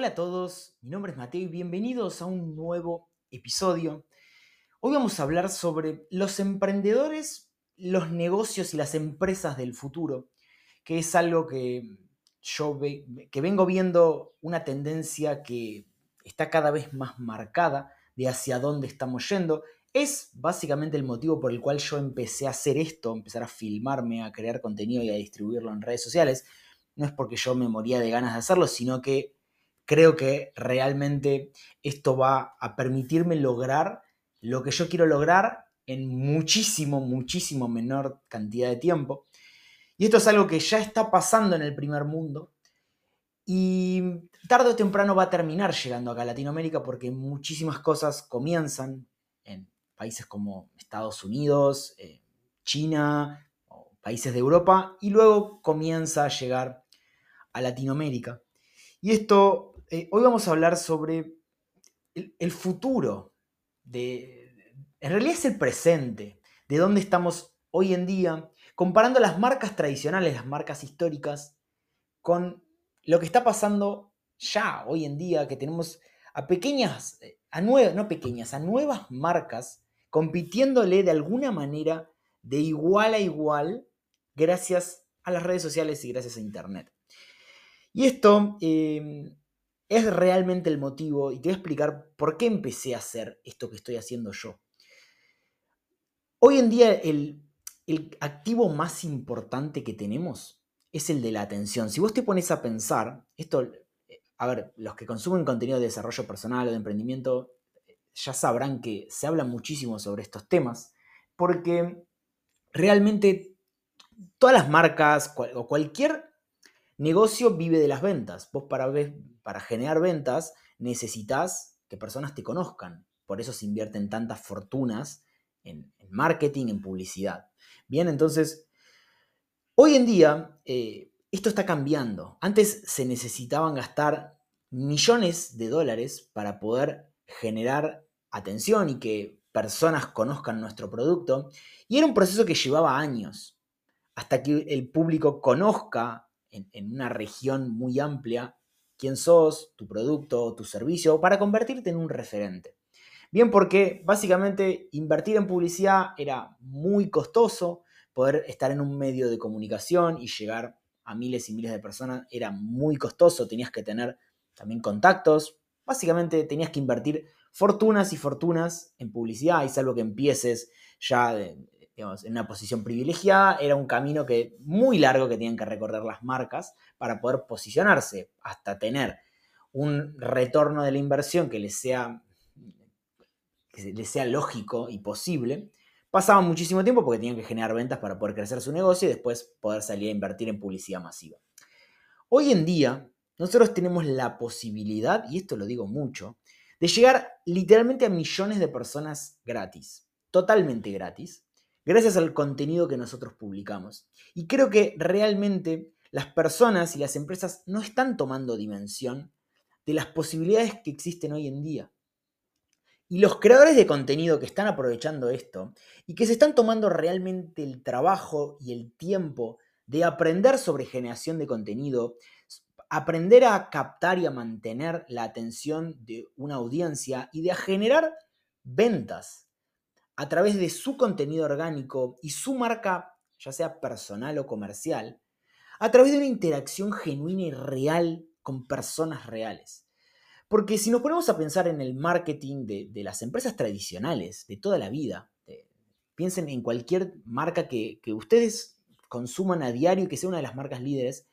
Hola a todos, mi nombre es Mateo y bienvenidos a un nuevo episodio. Hoy vamos a hablar sobre los emprendedores, los negocios y las empresas del futuro, que es algo que yo que vengo viendo una tendencia que está cada vez más marcada de hacia dónde estamos yendo. Es básicamente el motivo por el cual yo empecé a hacer esto, empezar a filmarme, a crear contenido y a distribuirlo en redes sociales. No es porque yo me moría de ganas de hacerlo, sino que creo que realmente esto va a permitirme lograr lo que yo quiero lograr en muchísimo, muchísimo menor cantidad de tiempo. Y esto es algo que ya está pasando en el primer mundo y tarde o temprano va a terminar llegando acá a Latinoamérica porque muchísimas cosas comienzan en países como Estados Unidos, eh, China, o países de Europa y luego comienza a llegar a Latinoamérica. Y esto eh, hoy vamos a hablar sobre el, futuro, de, en realidad es el presente, de dónde estamos hoy en día, comparando las marcas tradicionales, las marcas históricas, con lo que está pasando ya hoy en día, que tenemos a pequeñas, eh, a nuevas, no pequeñas, a nuevas marcas compitiéndole de alguna manera de igual a igual gracias a las redes sociales y gracias a Internet. Y esto em, es realmente el motivo y te voy a explicar por qué empecé a hacer esto que estoy haciendo yo. Hoy en día el, activo más importante que tenemos es el de la atención. Si vos te pones a pensar, esto, a ver, los que consumen contenido de desarrollo personal o de emprendimiento ya sabrán que se habla muchísimo sobre estos temas, porque realmente todas las marcas o cualquier negocio vive de las ventas. Vos para, generar ventas necesitas que personas te conozcan. Por eso se invierten tantas fortunas en, marketing, en publicidad. Bien, entonces, hoy en día eh, esto está cambiando. Antes se necesitaban gastar millones de dólares para poder generar atención y que personas conozcan nuestro producto. Y era un proceso que llevaba años, hasta que el público conozca en, una región muy amplia quién sos, tu producto, tu servicio, para convertirte en un referente. Bien, porque básicamente invertir en publicidad era muy costoso, poder estar en un medio de comunicación y llegar a miles y miles de personas era muy costoso, tenías que tener también contactos, básicamente tenías que invertir fortunas y fortunas en publicidad y salvo que empieces ya en una posición privilegiada, era un camino que, muy largo que tenían que recorrer las marcas para poder posicionarse, hasta tener un retorno de la inversión que les sea, que les sea lógico y posible. Pasaba muchísimo tiempo porque tenían que generar ventas para poder crecer su negocio y después poder salir a invertir en publicidad masiva. Hoy en día, nosotros tenemos la posibilidad, y esto lo digo mucho, de llegar literalmente a millones de personas gratis, totalmente gratis, gracias al contenido que nosotros publicamos. Y creo que realmente las personas y las empresas no están tomando dimensión de las posibilidades que existen hoy en día. Y los creadores de contenido que están aprovechando esto y que se están tomando realmente el trabajo y el tiempo de aprender sobre generación de contenido, aprender a captar y a mantener la atención de una audiencia y de generar ventas a través de su contenido orgánico y su marca, ya sea personal o comercial, a través de una interacción genuina y real con personas reales. Porque si nos ponemos a pensar en el marketing de, las empresas tradicionales de toda la vida, piensen en cualquier marca que, que ustedes consuman a diario y que sea una de las marcas líderes,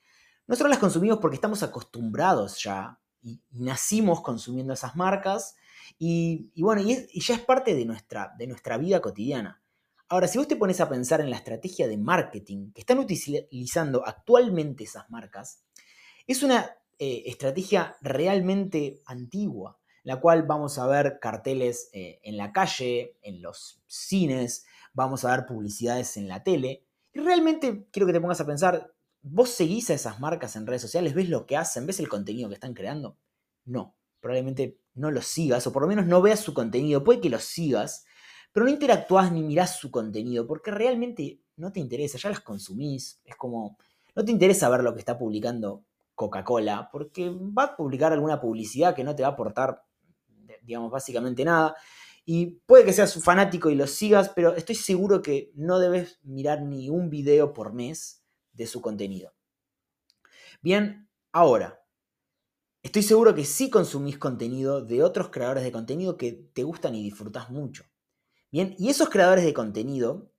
nosotros las consumimos porque estamos acostumbrados ya y, nacimos consumiendo esas marcas y, bueno, y, ya es parte de nuestra, de nuestra vida cotidiana. Ahora, si vos te pones a pensar en la estrategia de marketing que están utilizando actualmente esas marcas, es una eh, estrategia realmente antigua, la cual vamos a ver carteles eh, en la calle, en los cines, vamos a ver publicidades en la tele. Y realmente quiero que te pongas a pensar, ¿vos seguís a esas marcas en redes sociales? ¿Ves lo que hacen? ¿Ves el contenido que están creando? No, probablemente no los sigas, o por lo menos no veas su contenido. Puede que los sigas, pero no interactúas ni mirás su contenido, porque realmente no te interesa, ya las consumís. Es como, no te interesa ver lo que está publicando Coca-Cola, porque va a publicar alguna publicidad que no te va a aportar, digamos, básicamente nada. Y puede que seas su fanático y lo sigas, pero estoy seguro que no debes mirar ni un video por mes de su contenido. Bien, ahora, estoy seguro que sí consumís contenido de otros creadores de contenido que te gustan y disfrutas mucho. Bien, y esos creadores de contenido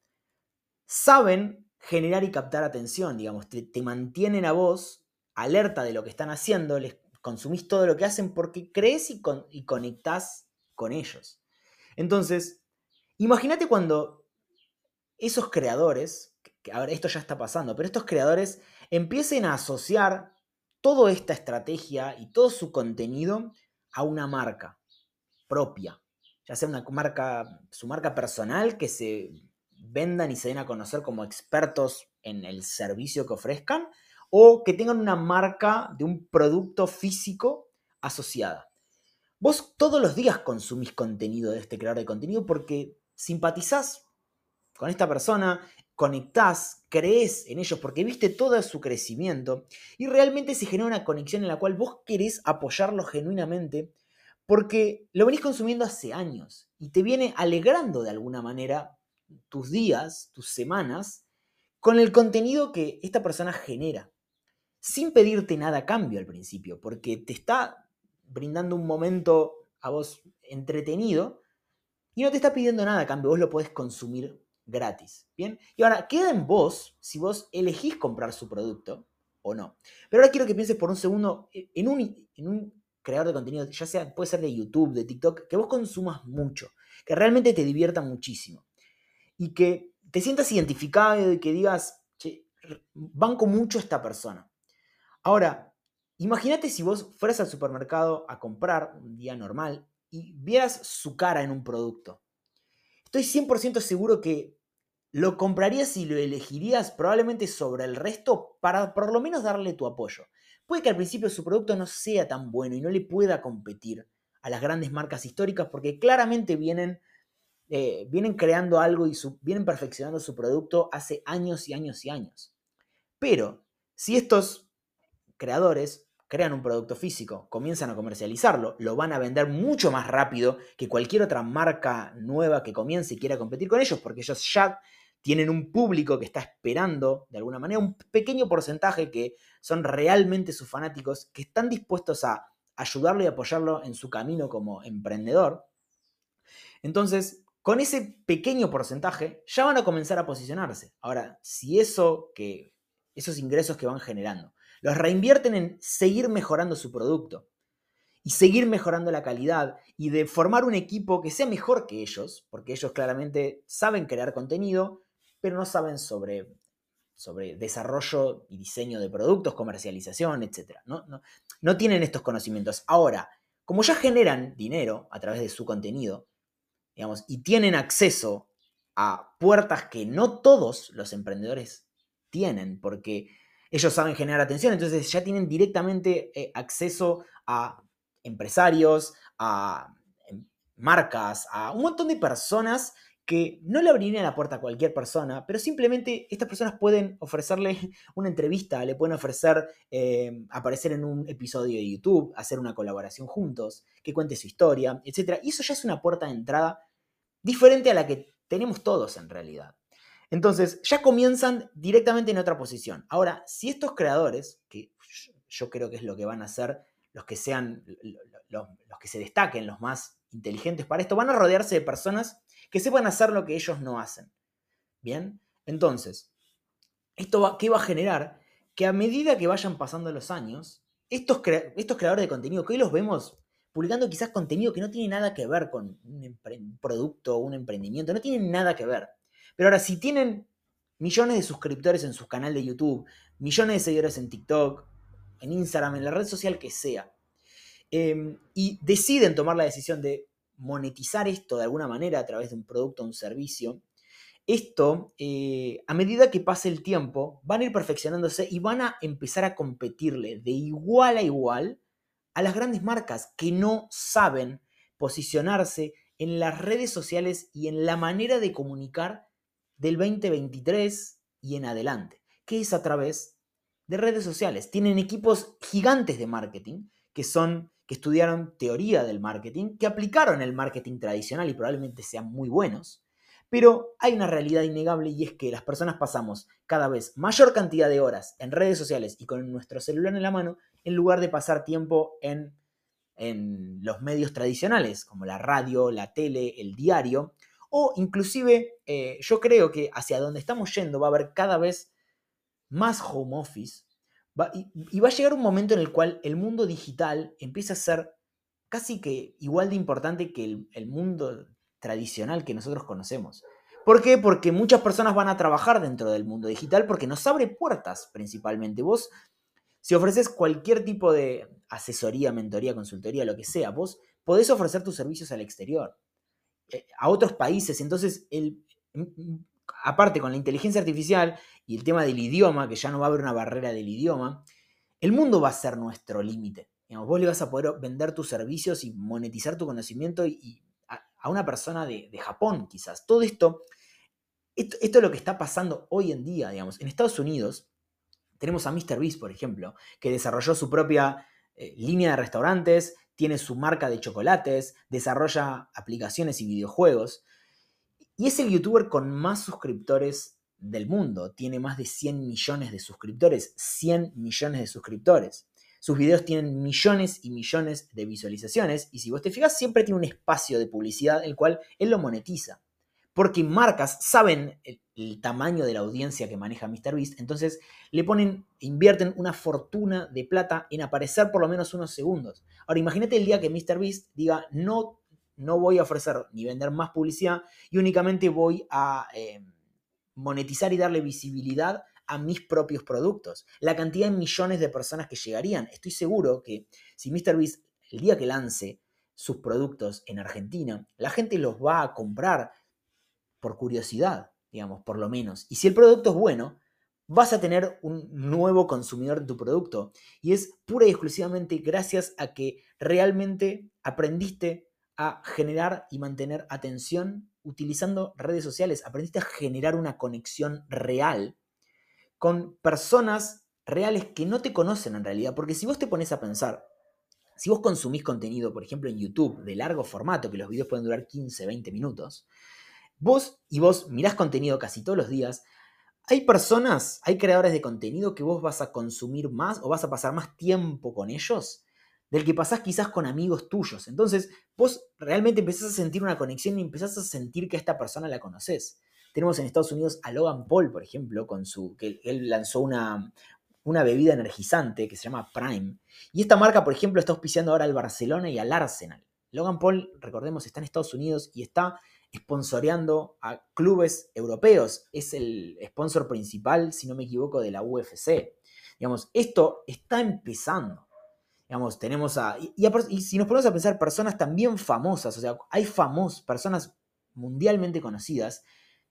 saben generar y captar atención, digamos, te, mantienen a vos alerta de lo que están haciendo, les consumís todo lo que hacen porque crees y, y conectás con ellos. Entonces, imagínate cuando esos creadores, que ahora esto ya está pasando, pero estos creadores empiecen a asociar toda esta estrategia y todo su contenido a una marca propia, ya sea una marca, su marca personal, que se vendan y se den a conocer como expertos en el servicio que ofrezcan, o que tengan una marca de un producto físico asociada. Vos todos los días consumís contenido de este creador de contenido porque simpatizás con esta persona, conectás, crees en ellos porque viste todo su crecimiento y realmente se genera una conexión en la cual vos querés apoyarlo genuinamente porque lo venís consumiendo hace años y te viene alegrando de alguna manera tus días, tus semanas, con el contenido que esta persona genera, sin pedirte nada a cambio al principio, porque te está brindando un momento a vos entretenido y no te está pidiendo nada a cambio, vos lo podés consumir gratis. ¿Bien? Y ahora, queda en vos si vos elegís comprar su producto o no. Pero ahora quiero que pienses por un segundo en un, creador de contenido, ya sea, puede ser de YouTube, de TikTok, que vos consumas mucho, que realmente te divierta muchísimo. Y que te sientas identificado y que digas, che, banco mucho a esta persona. Ahora, Imagínate si vos fueras al supermercado a comprar un día normal y vieras su cara en un producto. Estoy 100% seguro que lo comprarías y lo elegirías probablemente sobre el resto para por lo menos darle tu apoyo. Puede que al principio su producto no sea tan bueno y no le pueda competir a las grandes marcas históricas porque claramente vienen, eh, vienen creando algo y vienen perfeccionando su producto hace años y años y años. Pero si estos creadores crean un producto físico, comienzan a comercializarlo, lo van a vender mucho más rápido que cualquier otra marca nueva que comience y quiera competir con ellos, porque ellos ya tienen un público que está esperando, de alguna manera, un pequeño porcentaje que son realmente sus fanáticos, que están dispuestos a ayudarlo y apoyarlo en su camino como emprendedor. Entonces, con ese pequeño porcentaje ya van a comenzar a posicionarse. Ahora, si eso que esos ingresos que van generando los reinvierten en seguir mejorando su producto y seguir mejorando la calidad y de formar un equipo que sea mejor que ellos, porque ellos claramente saben crear contenido, pero no saben sobre, sobre desarrollo y diseño de productos, comercialización, etc. No, no tienen estos conocimientos. Ahora, como ya generan dinero a través de su contenido, digamos, y tienen acceso a puertas que no todos los emprendedores tienen, porque ellos saben generar atención, entonces ya tienen directamente eh, acceso a empresarios, a em, marcas, a un montón de personas que no le abrirían la puerta a cualquier persona, pero simplemente estas personas pueden ofrecerle una entrevista, le pueden ofrecer eh, aparecer en un episodio de YouTube, hacer una colaboración juntos, que cuente su historia, etc. Y eso ya es una puerta de entrada diferente a la que tenemos todos en realidad. Entonces, ya comienzan directamente en otra posición. Ahora, si estos creadores, que yo creo que es lo que van a hacer los que sean, los, que se destaquen, los más inteligentes para esto, van a rodearse de personas que sepan hacer lo que ellos no hacen. Bien, entonces, ¿esto qué va a generar? Que a medida que vayan pasando los años, estos, estos creadores de contenido, que hoy los vemos publicando quizás contenido que no tiene nada que ver con un producto o un emprendimiento, no tienen nada que ver. Pero ahora, si tienen millones de suscriptores en su canal de YouTube, millones de seguidores en TikTok, en Instagram, en la red social que sea, em, y deciden tomar la decisión de monetizar esto de alguna manera a través de un producto o un servicio, esto, eh, a medida que pase el tiempo, van a ir perfeccionándose y van a empezar a competirle de igual a igual a las grandes marcas que no saben posicionarse en las redes sociales y en la manera de comunicar del 2023 y en adelante, que es a través de redes sociales. Tienen equipos gigantes de marketing que son que estudiaron teoría del marketing, que aplicaron el marketing tradicional y probablemente sean muy buenos, pero hay una realidad innegable y es que las personas pasamos cada vez mayor cantidad de horas en redes sociales y con nuestro celular en la mano en lugar de pasar tiempo en, en los medios tradicionales como la radio, la tele, el diario, o inclusive eh, yo creo que hacia donde estamos yendo va a haber cada vez más home office y, va a llegar un momento en el cual el mundo digital empieza a ser casi que igual de importante que el, el mundo tradicional que nosotros conocemos. ¿Por qué? Porque muchas personas van a trabajar dentro del mundo digital porque nos abre puertas principalmente. Vos, si ofreces cualquier tipo de asesoría, mentoría, consultoría, lo que sea, vos podés ofrecer tus servicios al exterior, a otros países. Entonces, el, aparte con la inteligencia artificial y el tema del idioma, que ya no va a haber una barrera del idioma, el mundo va a ser nuestro límite. Vos le vas a poder vender tus servicios y monetizar tu conocimiento y, a, una persona de, Japón, quizás. Todo esto, esto, es lo que está pasando hoy en día, digamos. En Estados Unidos tenemos a MrBeast, por ejemplo, que desarrolló su propia eh, línea de restaurantes, tiene su marca de chocolates, desarrolla aplicaciones y videojuegos. Y es el youtuber con más suscriptores del mundo. Tiene más de 100 millones de suscriptores. 100 millones de suscriptores. Sus videos tienen millones y millones de visualizaciones. Y si vos te fijas, siempre tiene un espacio de publicidad el cual él lo monetiza. Porque marcas saben el, tamaño de la audiencia que maneja MrBeast. Entonces le ponen, invierten una fortuna de plata en aparecer por lo menos unos segundos. Ahora imagínate el día que MrBeast diga no no voy a ofrecer ni vender más publicidad y únicamente voy a eh, monetizar y darle visibilidad a mis propios productos. La cantidad de millones de personas que llegarían. Estoy seguro que si MrBeast el día que lance sus productos en Argentina, la gente los va a comprar por curiosidad, digamos, por lo menos. Y si el producto es bueno, vas a tener un nuevo consumidor de tu producto. Y es pura y exclusivamente gracias a que realmente aprendiste a generar y mantener atención utilizando redes sociales. Aprendiste a generar una conexión real con personas reales que no te conocen en realidad. Porque si vos te pones a pensar, si vos consumís contenido, por ejemplo, en YouTube de largo formato, que los videos pueden durar 15, 20 minutos, vos y vos mirás contenido casi todos los días, hay personas, hay creadores de contenido que vos vas a consumir más o vas a pasar más tiempo con ellos del que pasás quizás con amigos tuyos. Entonces, vos realmente empezás a sentir una conexión y empezás a sentir que a esta persona la conoces. Tenemos en Estados Unidos a Logan Paul, por ejemplo, con su, que él lanzó una, una bebida energizante que se llama Prime. Y esta marca, por ejemplo, está auspiciando ahora al Barcelona y al Arsenal. Logan Paul, recordemos, está en Estados Unidos y está sponsoreando a clubes europeos. Es el sponsor principal, si no me equivoco, de la UFC. Digamos, esto está empezando. Digamos, tenemos a. Y, si nos ponemos a pensar, personas también famosas, o sea, hay famosas, personas mundialmente conocidas,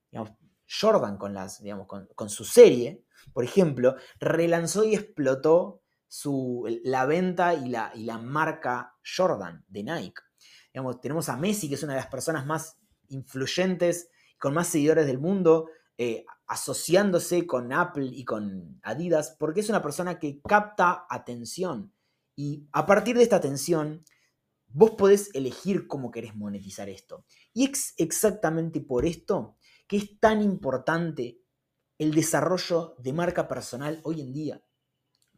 digamos, Jordan con, las, digamos, con, su serie, por ejemplo, relanzó y explotó su, la venta y la, y la marca Jordan de Nike. Digamos, tenemos a Messi, que es una de las personas más influyentes, con más seguidores del mundo, eh, asociándose con Apple y con Adidas, porque es una persona que capta atención. Y a partir de esta atención, vos podés elegir cómo querés monetizar esto. Y es exactamente por esto que es tan importante el desarrollo de marca personal hoy en día.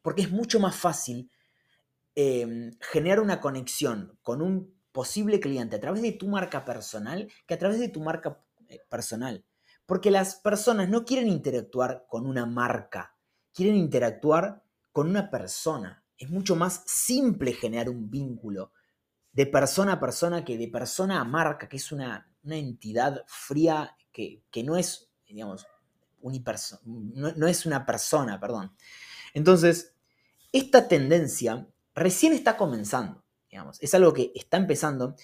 Porque es mucho más fácil em, generar una conexión con un posible cliente a través de tu marca personal que a través de tu marca eh, personal. Porque las personas no quieren interactuar con una marca, quieren interactuar con una persona es mucho más simple generar un vínculo de persona a persona que de persona a marca, que es una, entidad fría que, no es, digamos, no, no es una persona, perdón. Entonces, esta tendencia recién está comenzando, digamos, es algo que está empezando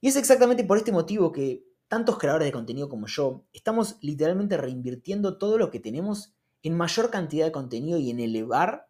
y es exactamente por este motivo que tantos creadores de contenido como yo estamos literalmente reinvirtiendo todo lo que tenemos en mayor cantidad de contenido y en elevar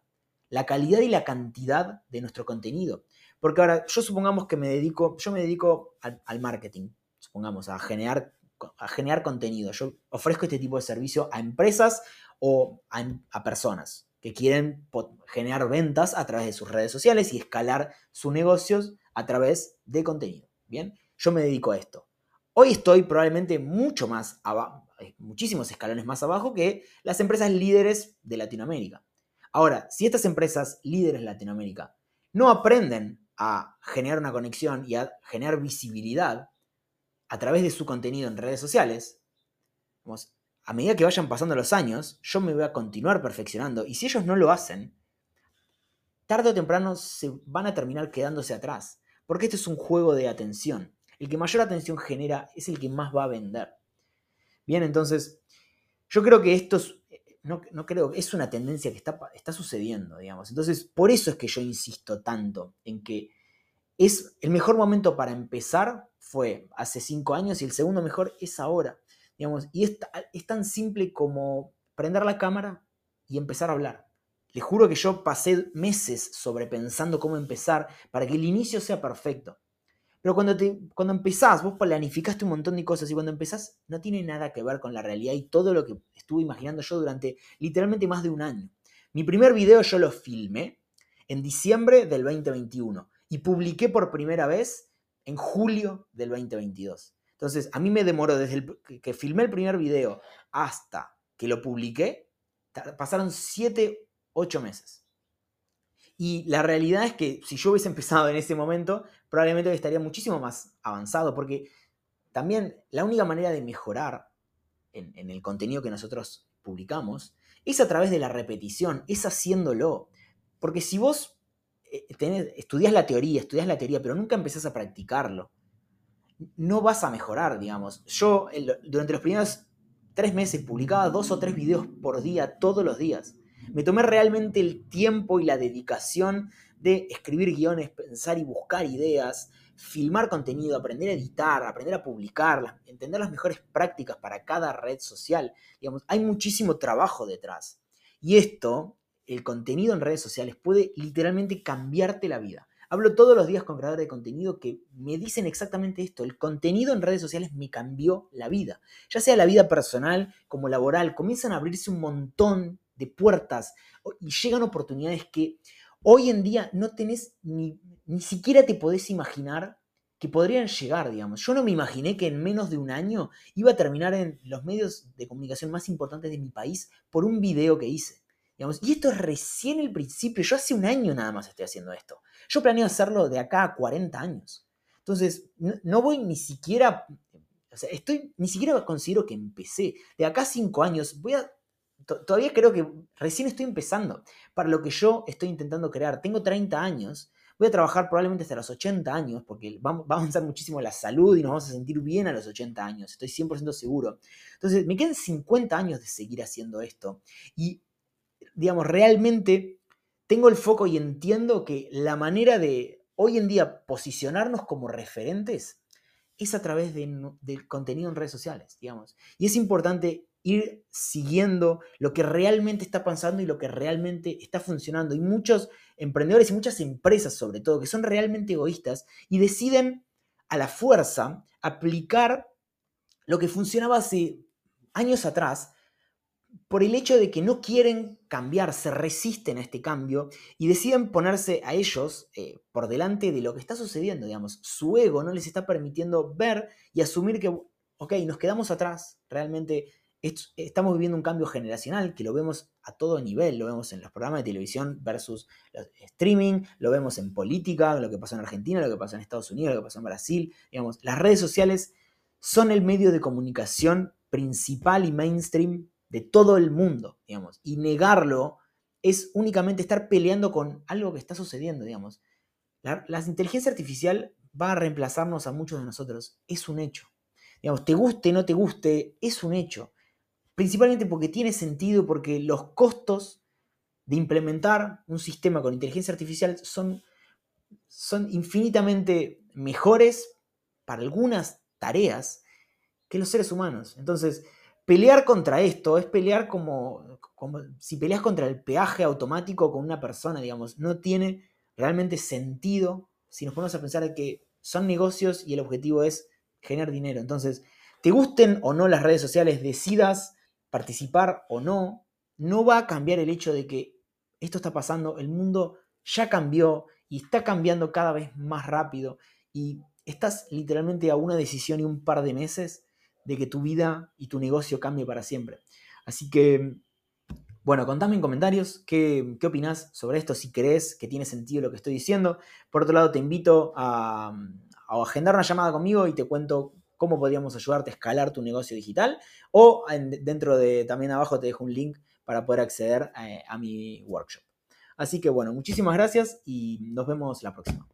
la calidad y la cantidad de nuestro contenido. Porque ahora, yo supongamos que me dedico, yo me dedico al, marketing, supongamos, a generar, a generar contenido. Yo ofrezco este tipo de servicio a empresas o a, personas. Que quieren generar ventas a través de sus redes sociales y escalar sus negocios a través de contenido. Bien, yo me dedico a esto. Hoy estoy probablemente mucho más abajo, muchísimos escalones más abajo que las empresas líderes de Latinoamérica. Ahora, si estas empresas líderes de Latinoamérica no aprenden a generar una conexión y a generar visibilidad a través de su contenido en redes sociales, a medida que vayan pasando los años, yo me voy a continuar perfeccionando. Y si ellos no lo hacen, tarde o temprano se van a terminar quedándose atrás. Porque este es un juego de atención. El que mayor atención genera es el que más va a vender. Bien, entonces, yo creo que esto es, no, creo, es una tendencia que está, está sucediendo, digamos. Entonces, por eso es que yo insisto tanto en que es el mejor momento para empezar fue hace cinco años y el segundo mejor es ahora y es, tan simple como prender la cámara y empezar a hablar. Les juro que yo pasé meses sobrepensando cómo empezar para que el inicio sea perfecto. Pero cuando, cuando empezás, vos planificaste un montón de cosas y cuando empezás no tiene nada que ver con la realidad y todo lo que estuve imaginando yo durante literalmente más de un año. Mi primer video yo lo filmé en diciembre del 2021 y publiqué por primera vez en julio del 2022. Entonces, a mí me demoró desde que filmé el primer video hasta que lo publiqué, pasaron 7, 8 meses. Y la realidad es que si yo hubiese empezado en ese momento, probablemente estaría muchísimo más avanzado, porque también la única manera de mejorar en, el contenido que nosotros publicamos es a través de la repetición, es haciéndolo. Porque si vos eh, estudias la teoría, estudias la teoría, pero nunca empezás a practicarlo, no vas a mejorar, digamos. Yo durante los primeros tres meses publicaba dos o tres videos por día, todos los días. Me tomé realmente el tiempo y la dedicación de escribir guiones, pensar y buscar ideas, filmar contenido, aprender a editar, aprender a publicar, entender las mejores prácticas para cada red social. Digamos, hay muchísimo trabajo detrás. Y esto, el contenido en redes sociales, puede literalmente cambiarte la vida. Hablo todos los días con creadores de contenido que me dicen exactamente esto. El contenido en redes sociales me cambió la vida. Ya sea la vida personal como laboral, comienzan a abrirse un montón de puertas y llegan oportunidades que hoy en día no tenés ni, ni siquiera te podés imaginar que podrían llegar, digamos. Yo no me imaginé que en menos de un año iba a terminar en los medios de comunicación más importantes de mi país por un video que hice. Y esto es recién el principio. Yo hace un año nada más estoy haciendo esto. Yo planeo hacerlo de acá a 40 años. Entonces, no, voy ni siquiera, o sea, estoy, ni siquiera considero que empecé. De acá a 5 años, voy a, todavía creo que recién estoy empezando para lo que yo estoy intentando crear. Tengo 30 años, voy a trabajar probablemente hasta los 80 años, porque va, a avanzar muchísimo la salud y nos vamos a sentir bien a los 80 años, estoy 100% seguro. Entonces, me quedan 50 años de seguir haciendo esto. Y digamos, realmente tengo el foco y entiendo que la manera de hoy en día posicionarnos como referentes es a través de, del contenido en redes sociales, digamos. Y es importante ir siguiendo lo que realmente está pasando y lo que realmente está funcionando. Y muchos emprendedores y muchas empresas, sobre todo, que son realmente egoístas y deciden a la fuerza aplicar lo que funcionaba hace años atrás por el hecho de que no quieren cambiar, se resisten a este cambio y deciden ponerse a ellos eh, por delante de lo que está sucediendo, digamos. Su ego no les está permitiendo ver y asumir que, ok, nos quedamos atrás, realmente estamos viviendo un cambio generacional que lo vemos a todo nivel, lo vemos en los programas de televisión versus los streaming, lo vemos en política, lo que pasó en Argentina, lo que pasó en Estados Unidos, lo que pasó en Brasil, digamos, las redes sociales son el medio de comunicación principal y mainstream de todo el mundo, digamos. Y negarlo es únicamente estar peleando con algo que está sucediendo, digamos. La, inteligencia artificial va a reemplazarnos a muchos de nosotros, es un hecho. Digamos, te guste, no te guste, es un hecho. Principalmente porque tiene sentido, porque los costos de implementar un sistema con inteligencia artificial son, son infinitamente mejores para algunas tareas que los seres humanos. Entonces, pelear contra esto es pelear como, como si peleas contra el peaje automático con una persona, digamos. No tiene realmente sentido si nos ponemos a pensar que son negocios y el objetivo es generar dinero. Entonces, te gusten o no las redes sociales, decidas participar o no, no va a cambiar el hecho de que esto está pasando, el mundo ya cambió y está cambiando cada vez más rápido y estás literalmente a una decisión y un par de meses de que tu vida y tu negocio cambie para siempre. Así que, bueno, contame en comentarios qué, qué opinás sobre esto, si crees que tiene sentido lo que estoy diciendo. Por otro lado, te invito a, a agendar una llamada conmigo y te cuento cómo podríamos ayudarte a escalar tu negocio digital. O dentro de, también abajo te dejo un link para poder acceder a, eh, a mi workshop. Así que bueno, muchísimas gracias y nos vemos la próxima.